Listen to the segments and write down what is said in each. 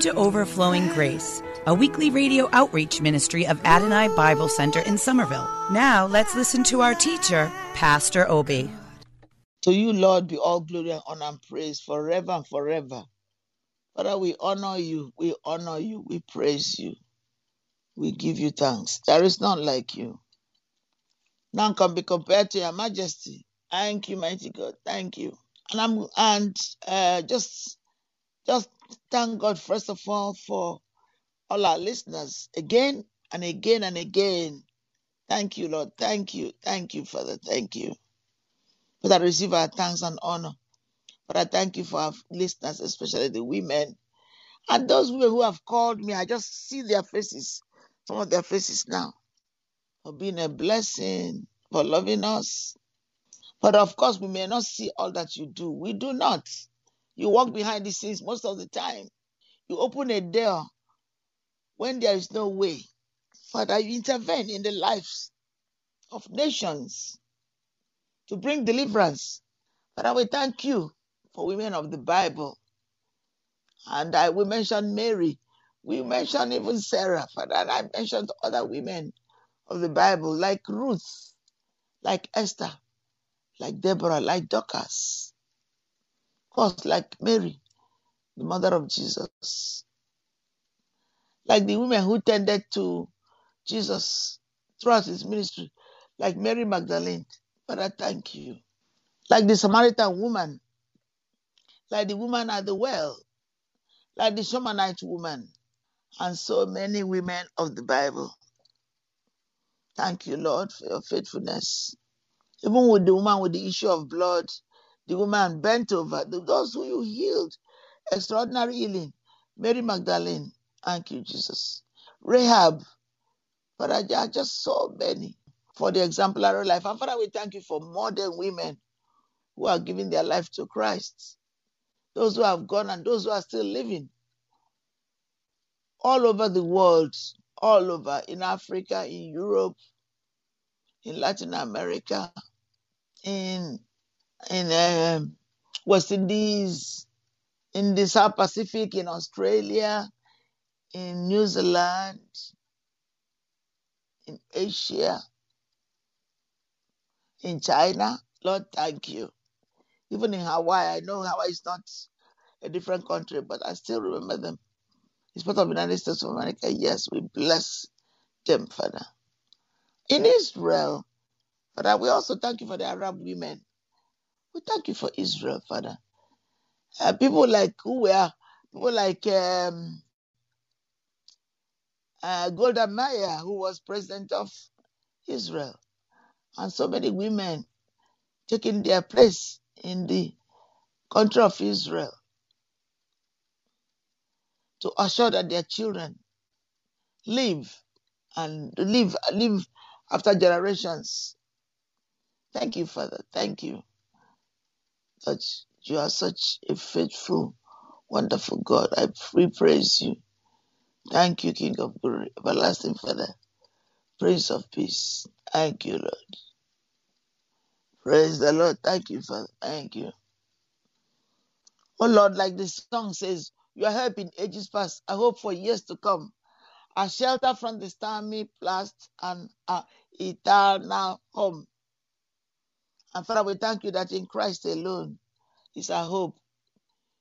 To Overflowing Grace, a weekly radio outreach ministry of Adonai Bible Center in Somerville. Now let's listen to our teacher, Pastor Obi. To you, Lord, be all glory and honor and praise forever and forever. Father, we honor you, we honor you, we praise you, we give you thanks. There is none like you. None can be compared to your majesty. Thank you, mighty God. Thank you. And I'm and uh, just just thank God first of all for all our listeners again and again and again. Thank you, Lord. Thank you. Thank you, Father. Thank you. Father, receive our thanks and honor. Father, thank you for our listeners, especially the women. And those women who have called me, I just see their faces, some of their faces now, for being a blessing, for loving us. But of course, we may not see all that you do. We do not. You walk behind the scenes most of the time. You open a door when there is no way. Father, you intervene in the lives of nations to bring deliverance. Father, we thank you for women of the Bible. And I we mentioned Mary. We mentioned even Sarah, Father, and I mentioned other women of the Bible, like Ruth, like Esther, like Deborah, like Dorcas. Course, like Mary, the mother of Jesus. Like the women who tended to Jesus throughout his ministry, like Mary Magdalene. Father, thank you. Like the Samaritan woman, like the woman at the well, like the Shunammite woman, and so many women of the Bible. Thank you, Lord, for your faithfulness. Even with the woman with the issue of blood, the woman bent over, those who you healed, extraordinary healing. Mary Magdalene, thank you, Jesus. Rahab, Father, are just so many for the exemplary life. And Father, we thank you for modern women who are giving their life to Christ, those who have gone and those who are still living all over the world, all over in Africa, in Europe, in Latin America, in in um, West Indies, in the South Pacific, in Australia, in New Zealand, in Asia, in China. Lord, thank you. Even in Hawaii, I know Hawaii is not a different country, but I still remember them. It's part of the United States of America. Yes, we bless them, Father. In Israel, Father, we also thank you for the Arab women. We thank you for Israel, Father. Uh, people like who were people like um, uh, Golda Meir, who was president of Israel, and so many women taking their place in the country of Israel to assure that their children live and live live after generations. Thank you, Father. Thank you that you are such a faithful, wonderful God. I we praise you. Thank you, King of Glory, everlasting Father, Prince of Peace. Thank you, Lord. Praise the Lord. Thank you, Father. Thank you. Oh Lord, like the song says, your help in ages past, I hope for years to come. A shelter from the stormy blast and a eternal home. And Father, we thank you that in Christ alone is our hope.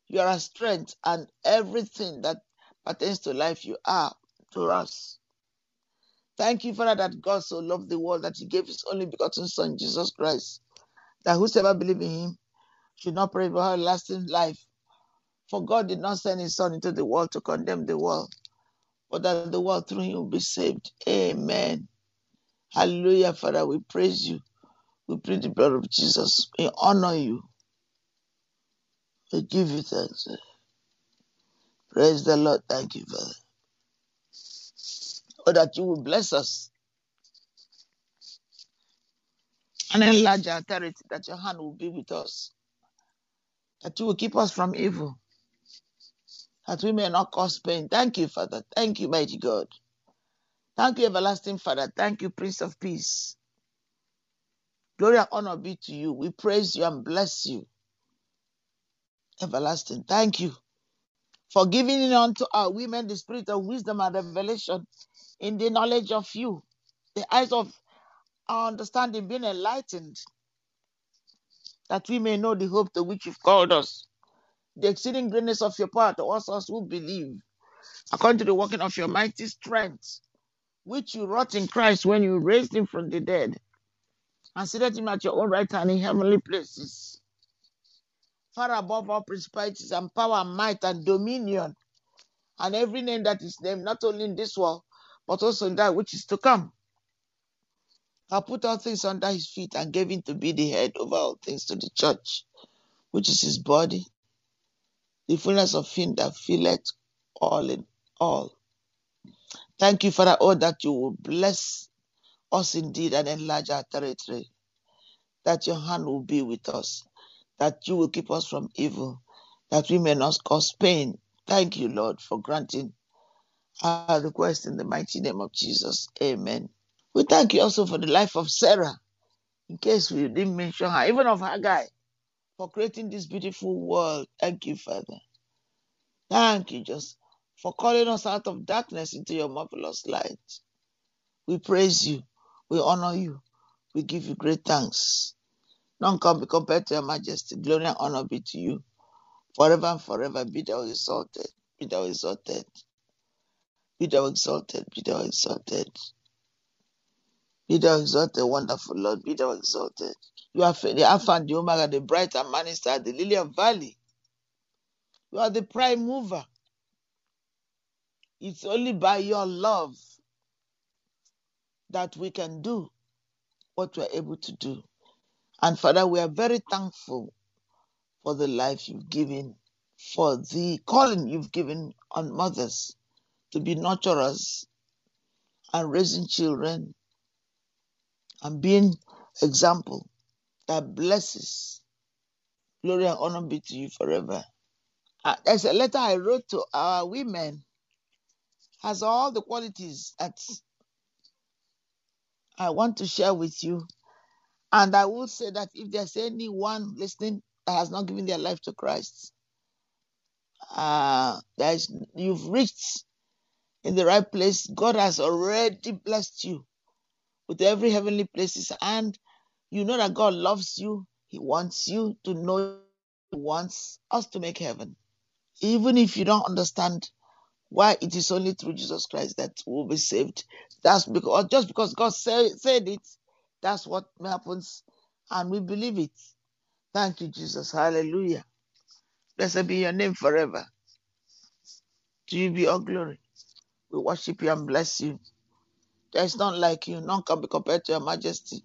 You are our strength and everything that pertains to life you are to us. Thank you, Father, that God so loved the world that he gave his only begotten Son, Jesus Christ, that whosoever believe in him should not perish but have lasting life. For God did not send his son into the world to condemn the world, but that the world through him will be saved. Amen. Hallelujah, Father. We praise you. We plead the blood of Jesus. We honor you. We give you thanks. Praise the Lord. Thank you, Father. Oh, that you will bless us and enlarge our territory, that your hand will be with us, that you will keep us from evil, that we may not cause pain. Thank you, Father. Thank you, mighty God. Thank you, everlasting Father. Thank you, Prince of Peace. Glory and honor be to you. We praise you and bless you. Everlasting. Thank you for giving unto our women the spirit of wisdom and revelation in the knowledge of you, the eyes of our understanding being enlightened, that we may know the hope to which you've called us, the exceeding greatness of your power towards us who believe, according to the working of your mighty strength, which you wrought in Christ when you raised him from the dead and seated him at your own right hand in heavenly places, far above all principalities and power and might and dominion, and every name that is named, not only in this world, but also in that which is to come. I put all things under his feet and gave him to be the head over all things to the church, which is his body, the fullness of him that filleth all in all. Thank you, Father, oh, that you will bless us indeed and enlarge our territory, that your hand will be with us, that you will keep us from evil, that we may not cause pain. Thank you, Lord, for granting our request in the mighty name of Jesus. Amen. We thank you also for the life of Sarah, in case we didn't mention her, even of Haggai, for creating this beautiful world. Thank you, Father. Thank you, just for calling us out of darkness into your marvelous light. We praise you. We honor you. We give you great thanks. None can be compared to your majesty. Glory and honor be to you. Forever and forever be thou exalted. Be thou exalted. Be thou exalted. Be thou exalted. Be thou exalted, wonderful Lord. Be thou exalted. You are the Alpha and the Omega, the bright and morning star, the lily of valley. You are the prime mover. It's only by your love that we can do what we're able to do. And Father, we are very thankful for the life you've given, for the calling you've given on mothers to be nurturers and raising children and being example that blesses. Glory and honor be to you forever. Uh, there's a letter I wrote to our women, has all the qualities that I want to share with you. And I will say that if there's anyone listening that has not given their life to Christ, uh, there's you've reached in the right place. God has already blessed you with every heavenly places, and you know that God loves you. He wants you to know He wants us to make heaven. Even if you don't understand why it is only through Jesus Christ that we'll be saved. That's because just because God say, said it, that's what happens, and we believe it. Thank you, Jesus. Hallelujah. Blessed be your name forever. To you be all glory. We worship you and bless you. There is none like you, none can be compared to your majesty.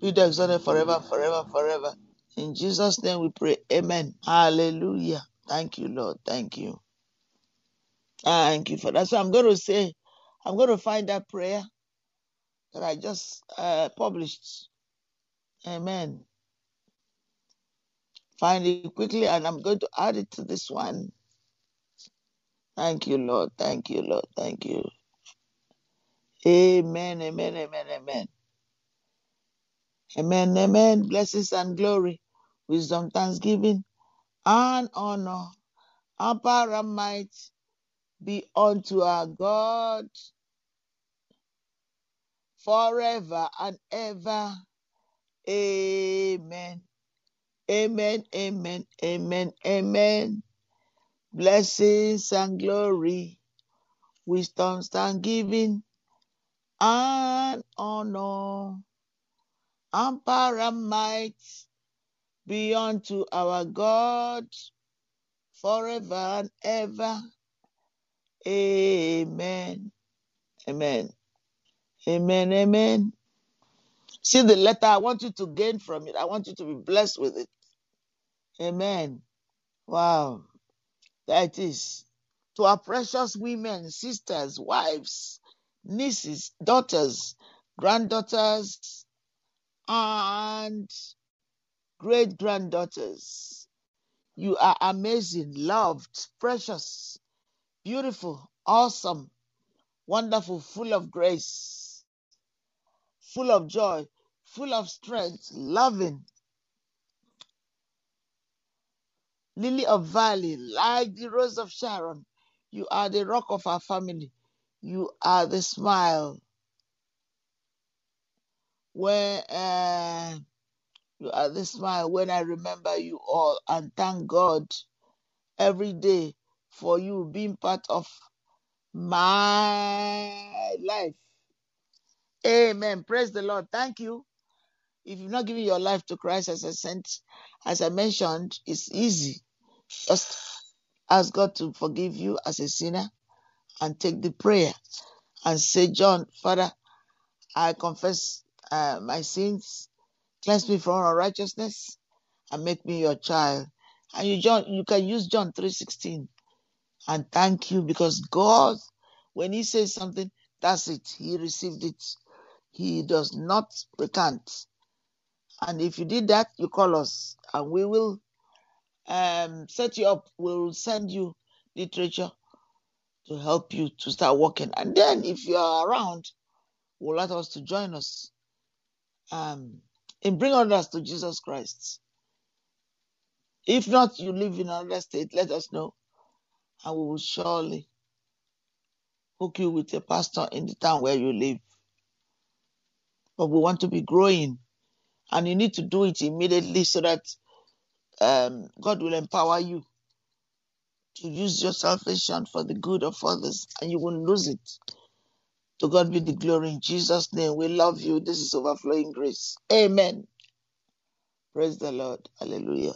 Be the exalted forever, forever, forever. In Jesus' name we pray. Amen. Hallelujah. Thank you, Lord. Thank you. Thank you for that. So I'm going to say, I'm going to find that prayer that I just uh, published. Amen. Find it quickly and I'm going to add it to this one. Thank you, Lord. Thank you, Lord. Thank you. Amen, amen, amen, amen. Amen, amen. Blessings and glory, wisdom, thanksgiving, and honor, power and might be unto our God forever and ever. Amen. Amen, amen, amen, amen. Blessings and glory, wisdom, thanksgiving, and honor, and might be unto our God forever and ever. Amen. Amen. Amen. Amen. See the letter. I want you to gain from it. I want you to be blessed with it. Amen. Wow. That is. To our precious women, sisters, wives, nieces, daughters, granddaughters, and great granddaughters. You are amazing, loved, precious, beautiful, awesome, wonderful, full of grace, full of joy, full of strength, loving. Lily of Valley, like the rose of Sharon, you are the rock of our family. You are the smile. Where uh, you are the smile when I remember you all and thank God every day for you being part of my life. Amen. Praise the Lord. Thank you. If you've not given your life to Christ as I sent, as I mentioned, it's easy. Just ask God to forgive you as a sinner and take the prayer and say, John, Father, I confess uh, my sins, cleanse me from unrighteousness, and make me your child. And you, John, you can use John three sixteen, and thank you because God, when He says something, that's it. He received it. He does not recant. And if you did that, you call us, and we will um, set you up. We will send you literature to help you to start working. And then, if you are around, we'll let us to join us um, in bringing others to Jesus Christ. If not, you live in another state, let us know, and we will surely hook you with a pastor in the town where you live. But we want to be growing, and you need to do it immediately so that um, God will empower you to use your salvation for the good of others, and you won't lose it. To God be the glory in Jesus' name. We love you. This is overflowing grace. Amen. Praise the Lord. Hallelujah.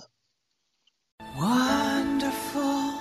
Wonderful,